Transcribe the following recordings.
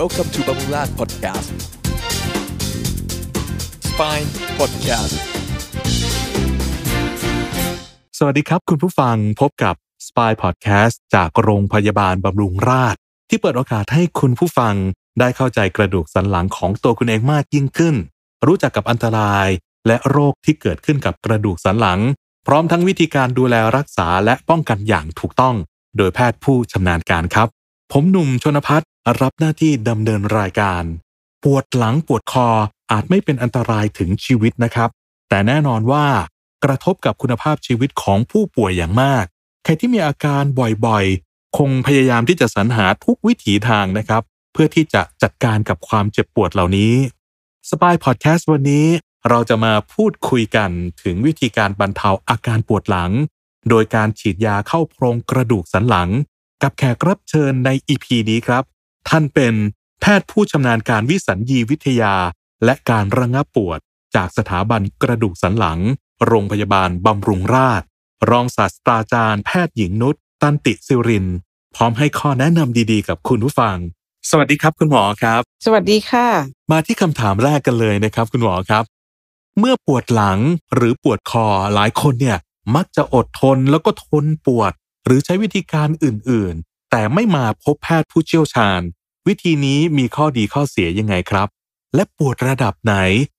Welcome to Bumrad Podcast Spine Podcast สวัสดีครับคุณผู้ฟังพบกับ Spy Podcast จากโรงพยาบาลบำรุงราษที่เปิดโอกาสให้คุณผู้ฟังได้เข้าใจกระดูกสันหลังของตัวคุณเองมากยิ่งขึ้น รู้จักกับอันตราย และโรคที่เกิดขึ้นกับกระดูกสันหลัง พร้อมทั้งวิธีการดูแลรักษาและป้องกันอย่างถูกต้อง โดยแพทย์ผู้ชำนาญการครับ ผมหนุ่มชนพัฒน์ รับหน้าที่ดำเนินรายการ ปวดหลังปวดคออาจไม่เป็นอันตรายถึงชีวิตนะครับ แต่แน่นอนว่ากระทบกับคุณภาพชีวิตของผู้ป่วยอย่างมาก ใครที่มีอาการบ่อยๆ คงพยายามที่จะสรรหาทุกวิถีทางนะครับ เพื่อที่จะจัดการกับความเจ็บปวดเหล่านี้สปายพอดแคสต์วันนี้เราจะมาพูดคุยกันถึงวิธีการบรรเทาอาการปวดหลัง โดยการฉีดยาเข้าโพรงกระดูกสันหลัง กับแขกรับเชิญใน EP นี้ครับ ท่านเป็นแพทย์ผู้ชำนาญการวิสัญญีวิทยา และการระงับปวด จากสถาบันกระดูกสันหลัง โรงพยาบาลบำรุงราษฎร์รองศาสตราจารย์แพทย์หญิงนุชตันติสิริน พร้อมให้ข้อแนะนำดีๆ กับคุณผู้ฟัง สวัสดีครับคุณหมอครับ สวัสดีค่ะ มาที่คำถามแรกกันเลยนะครับ คุณหมอครับ เมื่อปวดหลังหรือปวดคอหลายคนเนี่ยมักจะอดทนแล้วก็ทนปวด หรือใช้วิธีการอื่นๆ แต่ไม่มาพบแพทย์ผู้เชี่ยวชาญ วิธีนี้มีข้อดีข้อเสียยังไงครับ และปวดระดับไหน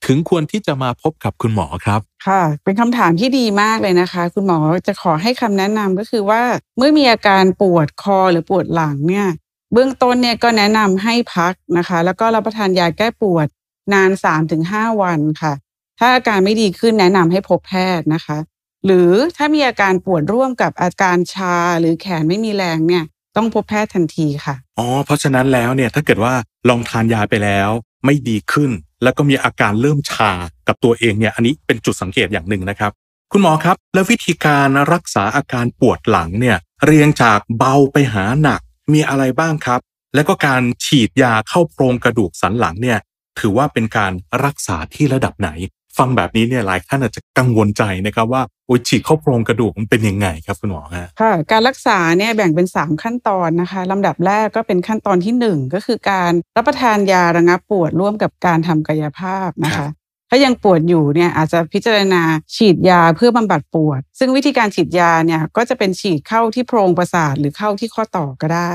ถึงควรที่จะมาพบกับคุณหมอครับ ค่ะ เป็นคำถามที่ดีมากเลยนะคะ คุณหมอจะขอให้คำแนะนำก็คือว่าเมื่อมีอาการปวดคอหรือปวดหลังเนี่ยเบื้องต้นเนี่ยก็แนะนำให้พักนะคะ แล้วก็รับประทานยาแก้ปวดนาน 3-5 วันค่ะ ถ้าอาการไม่ดีขึ้นแนะนำให้พบแพทย์นะคะ หรือถ้ามีอาการปวดร่วมกับอาการชาหรือแขนไม่มีแรงเนี่ย ต้องพบแพทย์ทันทีค่ะ อ๋อ เพราะฉะนั้นแล้วเนี่ยถ้าเกิดว่าลองทานยาไปแล้ว ไม่ดีขึ้น แล้วก็มีอาการเริ่มชากับตัวเองเนี่ยอันนี้เป็นจุดสังเกตอย่างหนึ่งนะครับ คุณหมอครับ แล้ววิธีการรักษาอาการปวดหลังเนี่ยเรียงจากเบาไปหาหนักมีอะไรบ้างครับ แล้วก็การฉีดยาเข้าโพรงกระดูกสันหลังเนี่ยถือว่าเป็นการรักษาที่ระดับไหน ฟังแบบนี้เนี่ยหลายท่านอาจจะกังวลใจนะครับว่าโอ้ยฉีดเข้าโพรงกระดูกมันเป็นยังไงครับคุณหมอฮะค่ะการรักษาเนี่ยแบ่งเป็น 3 ขั้นตอนนะคะลำดับแรกก็เป็นขั้นตอนที่ 1 ก็คือการรับประทานยาระงับปวดร่วมกับการทำกายภาพนะครัคะบถ้ายังปวดอยู่เนี่ยอาจจะพิจารณาฉีดยาเพื่อบำบัดปวด ซึ่งวิธีการฉีดยาเนี่ยก็จะเป็นฉีดเข้าที่โพรงประสาทหรือเข้าที่ข้อต่อก็ได้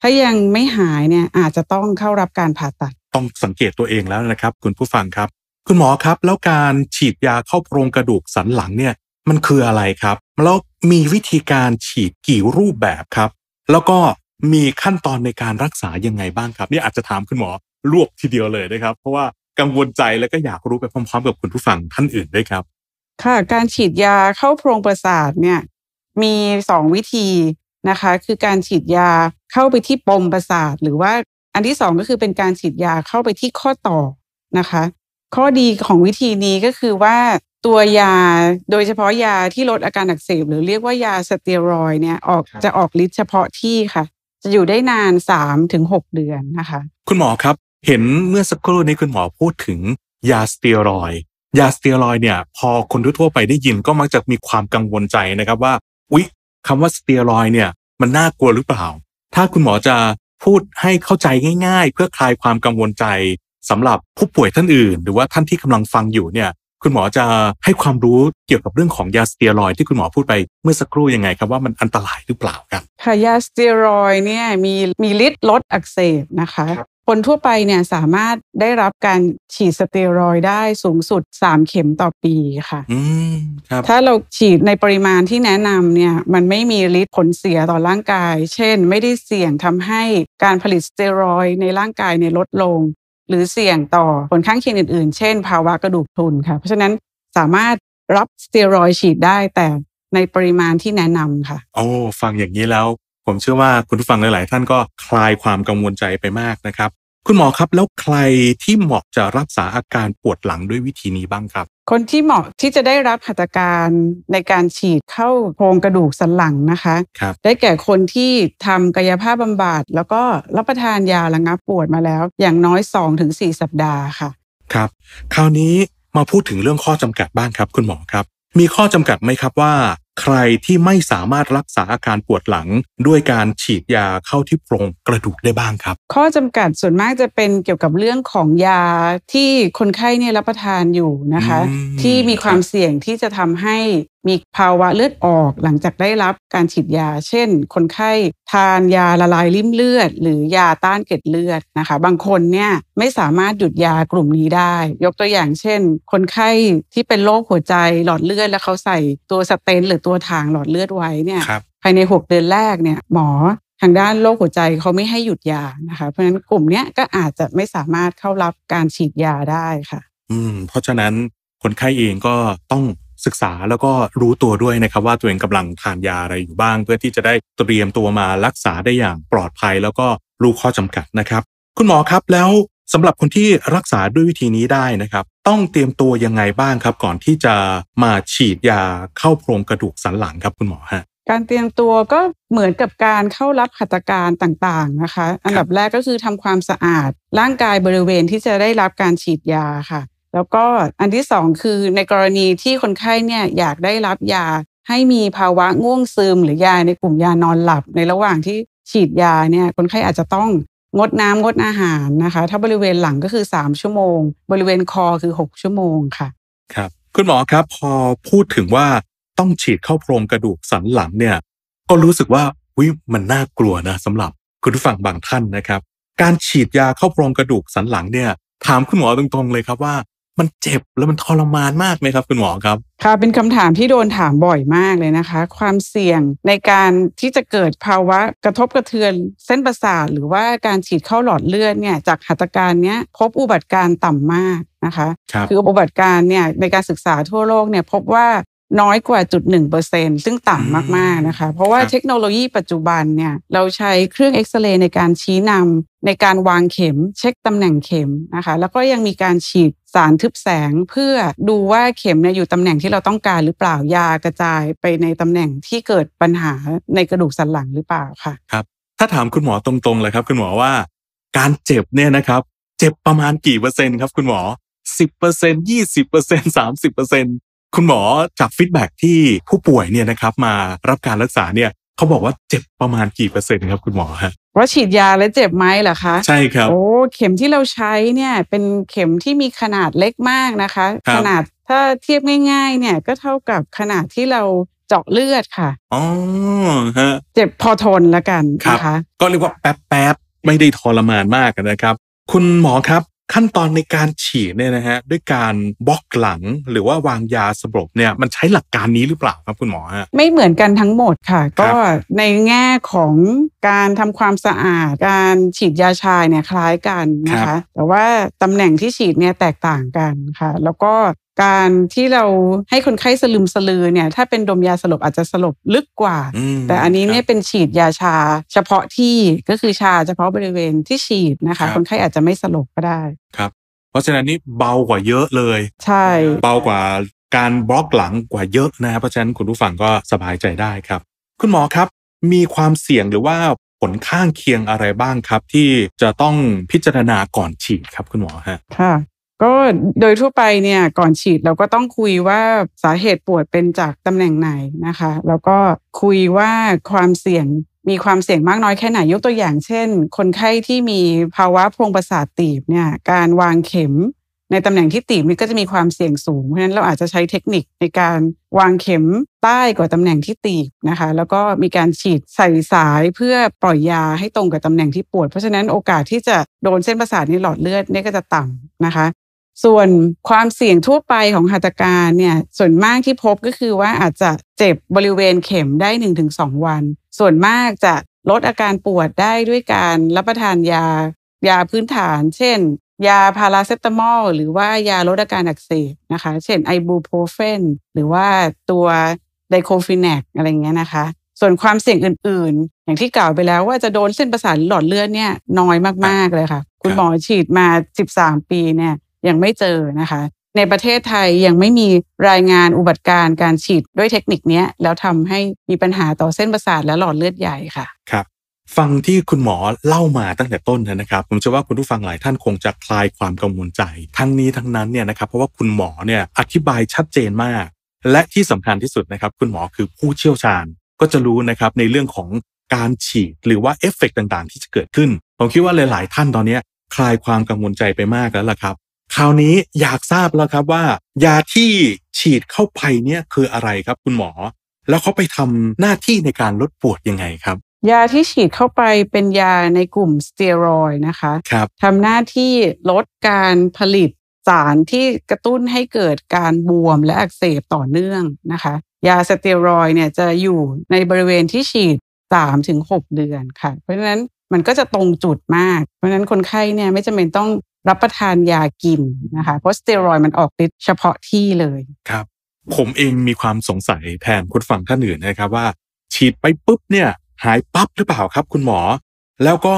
ถ้ายังไม่หายเนี่ยอาจจะต้องเข้ารับการผ่าตัด ต้องสังเกตตัวเองแล้วนะครับ คุณผู้ฟังครับ คุณหมอครับ แล้วการฉีดยาเข้าโพรงกระดูกสันหลังเนี่ย มันคืออะไรครับ แล้วมีวิธีการฉีดกี่รูปแบบครับ แล้วก็มีขั้นตอนในการรักษายังไงบ้างครับนี่อาจจะถามคุณหมอรวบทีเดียวเลยนะครับ เพราะว่ากังวลใจแล้วก็อยากรู้ไปพร้อมๆ กับคุณผู้ฟังท่านอื่นด้วยครับ ค่ะ การฉีดยาเข้าโพรงประสาทเนี่ยมีสองวิธีนะคะ คือการฉีดยาเข้าไปที่ปมประสาท หรือว่าอันที่สองก็คือเป็นการฉีดยาเข้าไปที่ข้อต่อนะคะ ข้อดีของวิธีนี้ก็คือว่าตัวยาโดยเฉพาะยาที่ลดอาการอักเสบหรือเรียกว่ายาสเตียรอยด์เนี่ยออกครับจะออกฤทธิ์เฉพาะที่ค่ะ จะอยู่ได้นาน3ถึง6เดือนนะคะ คุณหมอครับ เห็นเมื่อสักครู่นี้คุณหมอพูดถึงยาสเตียรอยด์ยาสเตียรอยด์เนี่ย พอคนทั่วๆไปได้ยินก็มักจะมีความกังวลใจนะครับว่าอุ๊ยคำว่าสเตียรอยด์เนี่ย มันน่ากลัวหรือเปล่า ถ้าคุณหมอจะพูดให้เข้าใจง่าย ๆ เพื่อคลายความกังวลใจ สำหรับผู้ป่วยท่านอื่น หรือว่าท่านที่กำลังฟังอยู่เนี่ยคุณหมอจะให้ความรู้เกี่ยวกับเรื่องของยาสเตียรอยด์ที่คุณหมอพูดไปเมื่อสักครู่ยังไงครับว่ามันอันตรายหรือเปล่าครับค่ะยาสเตียรอยด์เนี่ยมีมีฤทธิ์ลดอักเสบนะคะครับคนทั่วไปเนี่ยสามารถได้รับการฉีดสเตียรอยด์ได้สูงสุด 3 เข็มต่อปีค่ะอืมครับถ้าเราฉีดในปริมาณที่แนะนำเนี่ยมันไม่มีฤทธิ์ผลเสียต่อร่างกาย เช่น ไม่ได้เสี่ยงทำให้การผลิตสเตียรอยด์ในร่างกายเนี่ยลดลง หรือเสี่ยงต่อผลข้างเคียงอื่นๆ เช่น ภาวะกระดูกพรุนค่ะ เพราะฉะนั้นสามารถรับสเตียรอยฉีดได้แต่ในปริมาณที่แนะนำค่ะ โอ้ฟังอย่างนี้แล้ว ผมเชื่อว่าคุณผู้ฟังหลาย ๆ ท่านก็คลายความกังวลใจไปมากนะครับ คุณหมอครับแล้วใครที่เหมาะจะรักษาอาการปวดหลังด้วยวิธีนี้บ้างครับ คนที่เหมาะที่จะได้รับหัตถการในการฉีดเข้าโครงกระดูกสันหลังนะคะครับได้แก่คนที่ทำกายภาพบำบัดแล้วก็รับประทานยาระงับปวดมาแล้ว อย่างน้อย 2-4 สัปดาห์ค่ะ ครับ คราวนี้มาพูดถึงเรื่องข้อจำกัดบ้างครับ คุณหมอครับ มีข้อจำกัดไหมครับว่า ใครที่ไม่สามารถรักษาอาการปวดหลัง ด้วยการฉีดยาเข้าที่โพรงกระดูกได้บ้างครับ ข้อจำกัดส่วนมากจะเป็นเกี่ยวกับเรื่องของยาที่คนไข้เนี่ยรับประทานอยู่นะคะอืมที่มีความครับเสี่ยงที่จะทำให้มีภาวะเลือดออกหลังจากได้รับการฉีดยา เช่น คนไข้ทานยาละลายริ่มเลือด หรือยาต้านเกล็ดเลือดนะคะ บางคนเนี่ยไม่สามารถหยุดยากลุ่มนี้ได้ ยกตัวอย่างเช่น คนไข้ที่เป็นโรคหัวใจหลอดเลือด แล้วเขาใส่ตัวสเตนหรือตัวถ่างหลอดเลือดไว้เนี่ยครับภายใน 6 เดือนแรกเนี่ยหมอทางด้านโรคหัวใจเขาไม่ให้หยุดยานะคะ เพราะฉะนั้นกลุ่มเนี้ยก็อาจจะไม่สามารถเข้ารับการฉีดยาได้ค่ะ อืม เพราะฉะนั้นคนไข้เองก็ต้อง ศึกษาแล้วก็รู้ตัวด้วยนะครับว่าตัวเองกำลังทานยาอะไรอยู่บ้าง เพื่อที่จะได้เตรียมตัวมารักษาได้อย่างปลอดภัย แล้วก็รู้ข้อจำกัดนะครับ คุณหมอครับแล้วสำหรับคนที่รักษาด้วยวิธีนี้ได้นะครับ ต้องเตรียมตัวยังไงบ้างครับ ก่อนที่จะมาฉีดยาเข้าโพรงกระดูกสันหลังครับคุณหมอฮะการเตรียมตัวก็เหมือนกับการเข้ารับหัตถการต่างๆนะคะ อันดับแรกก็คือทำความสะอาด ร่างกายบริเวณที่จะได้รับการฉีดยาค่ะ แล้วก็อันที่สองคือในกรณีที่คนไข้เนี่ยอยากได้รับยาให้มีภาวะง่วงซึมหรือยาในกลุ่มยานอนหลับ ในระหว่างที่ฉีดยาเนี่ยคนไข้อาจจะต้องงดน้ำงดอาหารนะคะ ถ้าบริเวณหลังก็คือ 3 ชั่วโมง บริเวณคอคือ 6 ชั่วโมงค่ะครับคุณหมอครับพอพูดถึงว่าต้องฉีดเข้าโพรงกระดูกสันหลังเนี่ย ก็รู้สึกว่าวิมันน่ากลัวนะสำหรับคุณผู้ฟังบางท่านนะครับ การฉีดยาเข้าโพรงกระดูกสันหลังเนี่ย ถามคุณหมอตรงๆเลยครับว่า มันเจ็บแล้วมันทรมานมากไหมครับคุณหมอครับ ค่ะเป็นคำถามที่โดนถามบ่อยมากเลยนะคะ ความเสี่ยงในการที่จะเกิดภาวะกระทบกระเทือนเส้นประสาทหรือว่าการฉีดเข้าหลอดเลือดเนี่ยจากหัตถการเนี้ยพบอุบัติการณ์ต่ำมากนะคะครับคืออุบัติการณ์เนี่ยในการศึกษาทั่วโลกเนี่ยพบว่า น้อยกว่าจุดหนึ่งเปอร์เซ็นซึ่งต่ำมากๆนะคะ เพราะว่าครับเทคโนโลยีปัจจุบันเนี่ยเราใช้เครื่องเอ็กซเรย์ในการชี้นำในการวางเข็ม เช็คตำแหน่งเข็มนะคะ แล้วก็ยังมีการฉีดสารทึบแสงเพื่อดูว่าเข็มเนี่ยอยู่ตำแหน่งที่เราต้องการหรือเปล่ายากระจายไปในตำแหน่งที่เกิดปัญหาในกระดูกสันหลังหรือเปล่าค่ะถ้าถามคุณหมอตรงๆเลยครับ คุณหมอว่า การเจ็บเนี่ยนะครับ เจ็บประมาณกี่เปอร์เซ็นต์ครับคุณหมอสิบเปอร์เซ็นยี่สิบเปอร์เซ็นสามสิบเปอร์เซ็น คุณหมอจาก feedback ที่ผู้ป่วยเนี่ยนะครับมารับการรักษาเนี่ยเขาบอกว่าเจ็บประมาณกี่เปอร์เซ็นต์ครับคุณหมอฮะว่าฉีดยาแล้วเจ็บไหมเหรอคะ ใช่ครับ โอ้เข็มที่เราใช้เนี่ยเป็นเข็มที่มีขนาดเล็กมากนะคะครับขนาดถ้าเทียบง่ายๆ เนี่ยก็เท่ากับขนาดที่เราเจาะเลือดค่ะอ๋อฮะเจ็บพอทนละกันครับนะคะ ก็เรียกว่าแป๊บๆ ไม่ได้ทรมานมากนะครับ คุณหมอครับ ขั้นตอนในการฉีดเนี่ยนะฮะด้วยการบล็อกหลังหรือว่าวางยาสลบเนี่ยมันใช้หลักการนี้หรือเปล่าครับคุณหมอฮะไม่เหมือนกันทั้งหมดค่ะครับก็ในแง่ของการทำความสะอาด การฉีดยาชาเนี่ยคล้ายกันนะคะ แต่ว่าตำแหน่งที่ฉีดเนี่ยแตกต่างกันค่ะ แล้วก็ การที่เราให้คนไข้สลึมสลือเนี่ยถ้าเป็นดมยาสลบอาจจะสลบลึกกว่าอืมแต่อันนี้เนี่ยครับเป็นฉีดยาชา เฉพาะที่ก็คือชาเฉพาะบริเวณที่ฉีดนะครัคะบคนไข้อาจจะไม่สลบก็ได้ครับเพราะฉะนั้นนี่เบากว่าเยอะเลย ใช่ เบากว่าการบล็อกหลังกว่าเยอะนะครับเพราะฉะนั้นคุณผู้ฟังก็สบายใจได้ครับ คุณหมอครับ มีความเสี่ยงหรือว่าผลข้างเคียงอะไรบ้างครับ ที่จะต้องพิจารณาก่อนฉีดครับคุณหมอฮะค่ะ ก็โดยทั่วไปเนี่ยก่อนฉีดเราก็ต้องคุยว่าสาเหตุปวดเป็นจากตำแหน่งไหนนะคะ แล้วก็คุยว่าความเสี่ยงมีความเสี่ยงมากน้อยแค่ไหนยกตัวอย่างเช่น คนไข้ที่มีภาวะโพรงประสาทตีบเนี่ยการวางเข็มในตำแหน่งที่ตีบนี่ก็จะมีความเสี่ยงสูง เพราะฉะนั้นเราอาจจะใช้เทคนิคในการวางเข็มใต้กว่าตำแหน่งที่ตีบนะคะ แล้วก็มีการฉีดใส่สายเพื่อปล่อยยาให้ตรงกับตำแหน่งที่ปวด เพราะฉะนั้นโอกาสที่จะโดนเส้นประสาทในหลอดเลือดเนี่ยก็จะต่ำนะคะ ส่วนความเสี่ยงทั่วไปของหัตถการเนี่ยส่วนมากที่พบก็คือว่าอาจจะเจ็บบริเวณเข็มได้ 1-2 วัน ส่วนมากจะลดอาการปวดได้ด้วยการรับประทานยา ยาพื้นฐาน เช่น ยาพาราเซตามอลหรือว่ายาลดอาการอักเสบนะคะ เช่นไอบูโพรเฟนหรือว่าตัวไดโคฟินแนกอะไรเงี้ยนะคะ ส่วนความเสี่ยงอื่น ๆ อย่างที่กล่าวไปแล้วว่าจะโดนเส้นประสาทหรือหลอดเลือดเนี่ยน้อยมากๆเลยค่ะ คุณหมอฉีดมา 13 ปีเนี่ย ยังไม่เจอนะคะ ในประเทศไทยยังไม่มีรายงานอุบัติการ์การฉีดด้วยเทคนิคนี้แล้วทำให้มีปัญหาต่อเส้นประสาทและหลอดเลือดใหญ่ค่ะครับฟังที่คุณหมอเล่ามาตั้งแต่ต้นนะครับ ผมเชื่อว่าคุณผู้ฟังหลายท่านคงจะคลายความกังวลใจ ทั้งนี้ทั้งนั้นเนี่ยนะครับเพราะว่าคุณหมอเนี่ยอธิบายชัดเจนมาก และที่สำคัญที่สุดนะครับ คุณหมอคือผู้เชี่ยวชาญ ก็จะรู้นะครับในเรื่องของการฉีดหรือว่าเอฟเฟกต่างๆ ที่จะเกิดขึ้น ผมคิดว่าหลาย ๆ ท่านตอนนี้คลายความกังวลใจไปมากแล้วล่ะครับ ราวนี้อยากทราบแล้วครับว่า ยาที่ฉีดเข้าไปเนี่ยคืออะไรครับคุณหมอ แล้วเขาไปทำหน้าที่ในการลดปวดยังไงครับ ยาที่ฉีดเข้าไปเป็นยาในกลุ่มสเตียรอยด์นะคะครับทำหน้าที่ลดการผลิตสารที่กระตุ้นให้เกิดการบวมและอักเสบต่อเนื่องนะคะ ยาสเตียรอยด์เนี่ยจะอยู่ในบริเวณที่ฉีด3-6 เดือนค่ะ เพราะฉะนั้นมันก็จะตรงจุดมาก เพราะฉะนั้นคนไข้เนี่ยไม่จำเป็นต้อง รับประทานยากินนะคะ เพราะสเตียรอยด์มันออกฤทธิ์เฉพาะที่เลยครับ ผมเองมีความสงสัยแทนคุณฟังท่านอื่นนะครับว่า ฉีดไปปุ๊บเนี่ยหายปั๊บหรือเปล่าครับ คุณหมอ แล้วก็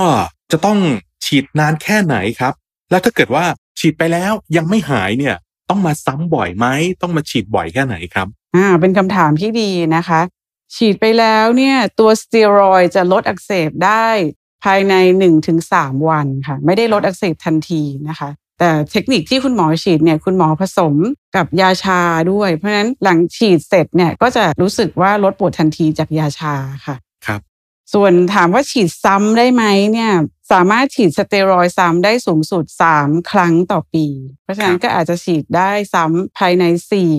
จะต้องฉีดนานแค่ไหนครับ แล้วถ้าเกิดว่าฉีดไปแล้วยังไม่หายเนี่ย ต้องมาซ้ำบ่อยไหมต้องมาฉีดบ่อยแค่ไหนครับอ่าเป็นคำถามที่ดีนะคะ ฉีดไปแล้วเนี่ยตัวสเตียรอยด์จะลดอักเสบได้ ภายใน 1-3 วันค่ะ ไม่ได้ลดอักเสบทันทีนะคะ แต่เทคนิคที่คุณหมอฉีดเนี่ยคุณหมอผสมกับยาชาด้วย เพราะฉะนั้นหลังฉีดเสร็จเนี่ยก็จะรู้สึกว่าลดปวดทันทีจากยาชาค่ะครับส่วนถามว่าฉีดซ้ำได้ไหมเนี่ยสามารถฉีดสเตียรอยด์ซ้ำได้สูงสุด 3 ครั้งต่อปี เพราะฉะนั้นก็อาจจะฉีดได้ซ้ำภายใน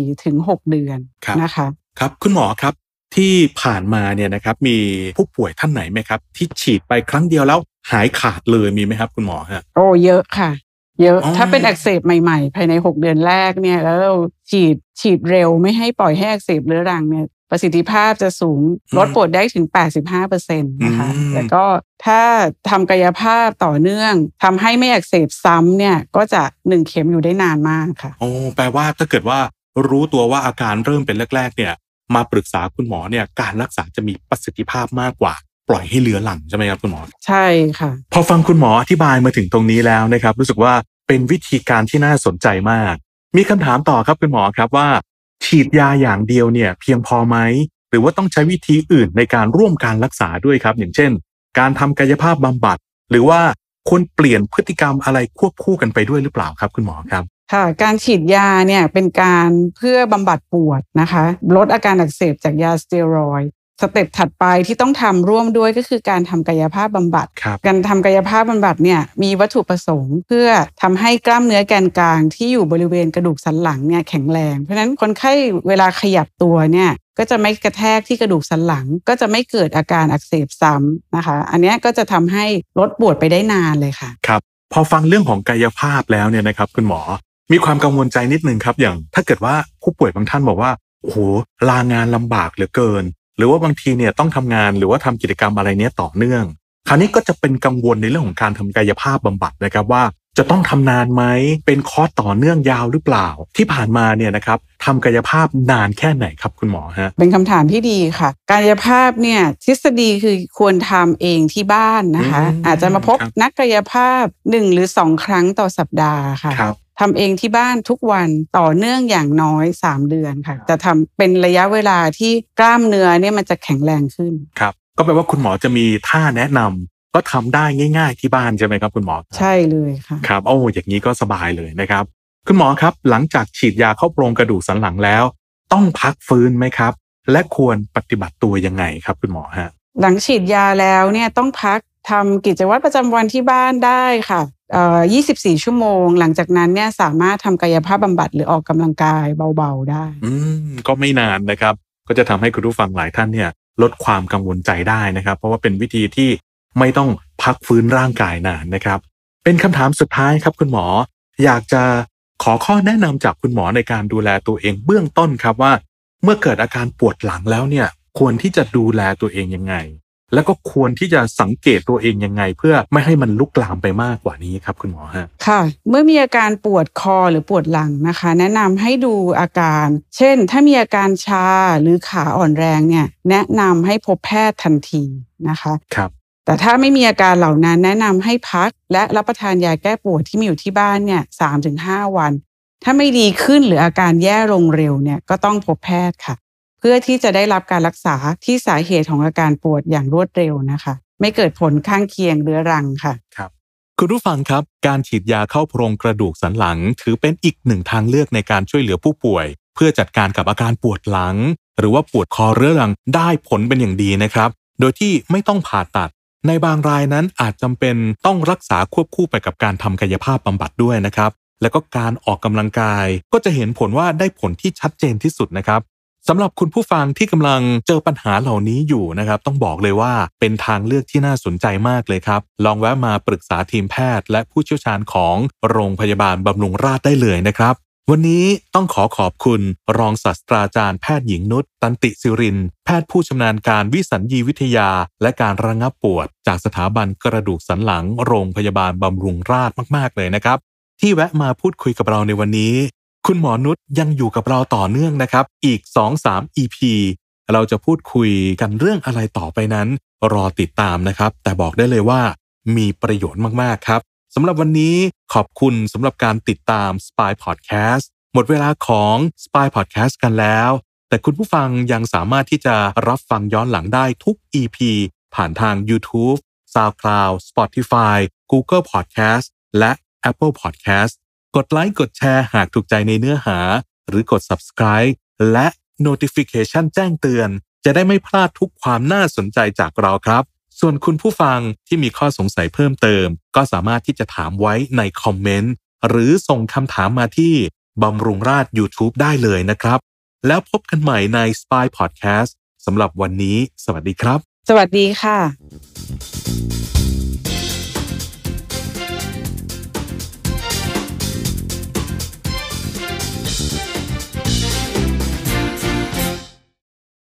4-6 เดือนครับนะคะ ครับคุณหมอครับ ที่ผ่านมาเนี่ยนะครับมีผู้ป่วยท่านไหนไหมครับ ที่ฉีดไปครั้งเดียวแล้วหายขาดเลยมีไหมครับ คุณหมอฮะโอ้เยอะค่ะ เยอะอ๋อถ้าเป็นอักเสบใหม่ๆ ภายใน 6 เดือนแรกเนี่ยแล้วเราฉีดฉีดเร็วไม่ให้ปล่อยให้อักเสบเรื้อรังเนี่ยประสิทธิภาพจะสูงลดปวดได้ถึง 85%นะคะอืมแล้วก็ถ้าทำกายภาพต่อเนื่องทำให้ไม่อักเสบซ้ำเนี่ยก็จะ1เข็มอยู่ได้นานมากค่ะโอ้แปลว่าถ้าเกิดว่ารู้ตัวว่าอาการเริ่มเป็นแรก ๆ เนี่ย มาปรึกษาคุณหมอเนี่ยการรักษาจะมีประสิทธิภาพมากกว่า ปล่อยให้เหลือหลังใช่ไหมครับคุณหมอ ใช่ค่ะ พอฟังคุณหมออธิบายมาถึงตรงนี้แล้วนะครับ รู้สึกว่าเป็นวิธีการที่น่าสนใจมาก มีคำถามต่อครับคุณหมอครับว่า ฉีดยาอย่างเดียวเนี่ย เพียงพอไหมหรือว่าต้องใช้วิธีอื่นในการร่วมการรักษาด้วยครับ อย่างเช่น การทำกายภาพบำบัด หรือว่าควรเปลี่ยนพฤติกรรมอะไรควบคู่กันไปด้วยหรือเปล่าครับ คุณหมอครับ ค่ะการฉีดยาเนี่ยเป็นการเพื่อบำบัดปวดนะคะ ลดอาการอักเสบจากยาสเตียรอยด์สเต็ปถัดไปที่ต้องทำร่วมด้วยก็คือการทำกายภาพบำบัดครับการทำกายภาพบำบัดเนี่ยมีวัตถุประสงค์เพื่อทำให้กล้ามเนื้อแกนกลางที่อยู่บริเวณกระดูกสันหลังเนี่ยแข็งแรง เพราะฉะนั้นคนไข้เวลาขยับตัวเนี่ยก็จะไม่กระแทกที่กระดูกสันหลัง ก็จะไม่เกิดอาการอักเสบซ้ำนะคะ อันเนี้ยก็จะทำให้ลดปวดไปได้นานเลยค่ะ ครับ พอฟังเรื่องของกายภาพแล้วเนี่ยนะครับคุณหมอ มีความกังวลใจนิดนึงครับ อย่าง ถ้าเกิดว่าผู้ป่วยบางท่านบอกว่าโอ้โหลางานลำบากเหลือเกิน หรือว่าบางทีเนี่ยต้องทำงานหรือว่าทำกิจกรรมอะไรเนี้ยต่อเนื่อง คราวนี้ก็จะเป็นกังวลในเรื่องของการทำกายภาพบำบัดนะครับว่า จะต้องทำนานไหมเป็นคอร์สต่อเนื่องยาวหรือเปล่า ที่ผ่านมาเนี่ยนะครับทำกายภาพนานแค่ไหนครับคุณหมอฮะเป็นคำถามที่ดีค่ะ กายภาพเนี่ยทฤษฎีคือควรทำเองที่บ้านนะคะอืมอาจจะมาพบครับนักกายภาพหนึ่งหรือสองครั้งต่อสัปดาห์ค่ะครับ ทำเองที่บ้านทุกวันต่อเนื่องอย่างน้อย 3 เดือนค่ะ จะทำเป็นระยะเวลาที่กล้ามเนื้อเนี่ยมันจะแข็งแรงขึ้นครับก็แปลว่าคุณหมอจะมีท่าแนะนำก็ทำได้ง่าย ๆ ที่บ้านใช่ไหมครับคุณหมอ ใช่เลยค่ะครับโอ้อย่างนี้ก็สบายเลยนะครับ คุณหมอครับหลังจากฉีดยาเข้าโพรงกระดูกสันหลังแล้ว ต้องพักฟื้นไหมครับ และควรปฏิบัติตัวยังไงครับคุณหมอฮะหลังฉีดยาแล้วเนี่ยต้องพักทำกิจวัตรประจำวันที่บ้านได้ค่ะเอ่อ 24 ชั่วโมง หลังจากนั้นเนี่ยสามารถทำกายภาพบำบัดหรือออกกำลังกายเบาๆได้ อืมก็ไม่นานนะครับ ก็จะทำให้คุณผู้ฟังหลายท่านเนี่ย ลดความกังวลใจได้นะครับ เพราะว่าเป็นวิธีที่ไม่ต้องพักฟื้นร่างกายนานนะครับ เป็นคำถามสุดท้ายครับคุณหมอ อยากจะขอข้อแนะนำจากคุณหมอในการดูแลตัวเองเบื้องต้นครับว่า เมื่อเกิดอาการปวดหลังแล้วเนี่ย ควรที่จะดูแลตัวเองยังไง แล้วก็ควรที่จะสังเกตตัวเองยังไง เพื่อไม่ให้มันลุกลามไปมากกว่านี้ครับ คุณหมอฮะค่ะ เมื่อมีอาการปวดคอหรือปวดหลังนะคะ แนะนำให้ดูอาการ เช่น ถ้ามีอาการชาหรือขาอ่อนแรงเนี่ยแนะนำให้พบแพทย์ทันทีนะคะครับแต่ถ้าไม่มีอาการเหล่านั้นแนะนำให้พัก และรับประทานยาแก้ปวดที่มีอยู่ที่บ้านเนี่ยสามถึงห้าวัน ถ้าไม่ดีขึ้นหรืออาการแย่ลงเร็วเนี่ยก็ต้องพบแพทย์ค่ะ เพื่อที่จะได้รับการรักษาที่สาเหตุของอาการปวดอย่างรวดเร็วนะคะ ไม่เกิดผลข้างเคียงเรื้อรังค่ะครับคุณผู้ฟังครับ การฉีดยาเข้าโพรงกระดูกสันหลัง ถือเป็นอีกหนึ่งทางเลือกในการช่วยเหลือผู้ป่วย เพื่อจัดการกับอาการปวดหลัง หรือว่าปวดคอเรื้อรังได้ผลเป็นอย่างดีนะครับ โดยที่ไม่ต้องผ่าตัด ในบางรายนั้นอาจจำเป็นต้องรักษาควบคู่ไปกับการทำกายภาพบำบัดด้วยนะครับ แล้วก็การออกกำลังกายก็จะเห็นผลว่าได้ผลที่ชัดเจนที่สุดนะครับ สำหรับคุณผู้ฟังที่กำลังเจอปัญหาเหล่านี้อยู่นะครับ ต้องบอกเลยว่าเป็นทางเลือกที่น่าสนใจมากเลยครับ ลองแวะมาปรึกษาทีมแพทย์ และผู้เชี่ยวชาญของโรงพยาบาลบำรุงราษฎร์ได้เลยนะครับ วันนี้ต้องขอขอบคุณ รองศาสตราจารย์แพทย์หญิงนุชตันติสิริน แพทย์ผู้ชำนาญการวิสัญญีวิทยา และการระงับปวด จากสถาบันกระดูกสันหลัง โรงพยาบาลบำรุงราษฎร์มาก ๆ เลยนะครับที่แวะมาพูดคุยกับเราในวันนี้ คุณหมอนุชยังอยู่กับเราต่อเนื่องนะครับ อีก 2-3 EP เราจะพูดคุยกันเรื่องอะไรต่อไปนั้น รอติดตามนะครับ แต่บอกได้เลยว่ามีประโยชน์มาก ๆ ครับสำหรับวันนี้ขอบคุณสำหรับการติดตาม Spy Podcast หมดเวลาของ Spy Podcast กันแล้ว แต่คุณผู้ฟังยังสามารถที่จะรับฟังย้อนหลังได้ทุก EP ผ่านทาง YouTube, SoundCloud, Spotify, Google Podcast และ Apple Podcast กดไลค์กดแชร์หากถูกใจในเนื้อหา หรือกด subscribe และ notification แจ้งเตือน จะได้ไม่พลาดทุกความน่าสนใจจากเราครับ ส่วนคุณผู้ฟังที่มีข้อสงสัยเพิ่มเติม ก็สามารถที่จะถามไว้ในคอมเมนต์หรือส่งคำถามมาที่บำรุงราช YouTube ได้เลยนะครับ แล้วพบกันใหม่ใน Spy Podcast สำหรับวันนี้ สวัสดีครับ สวัสดีค่ะ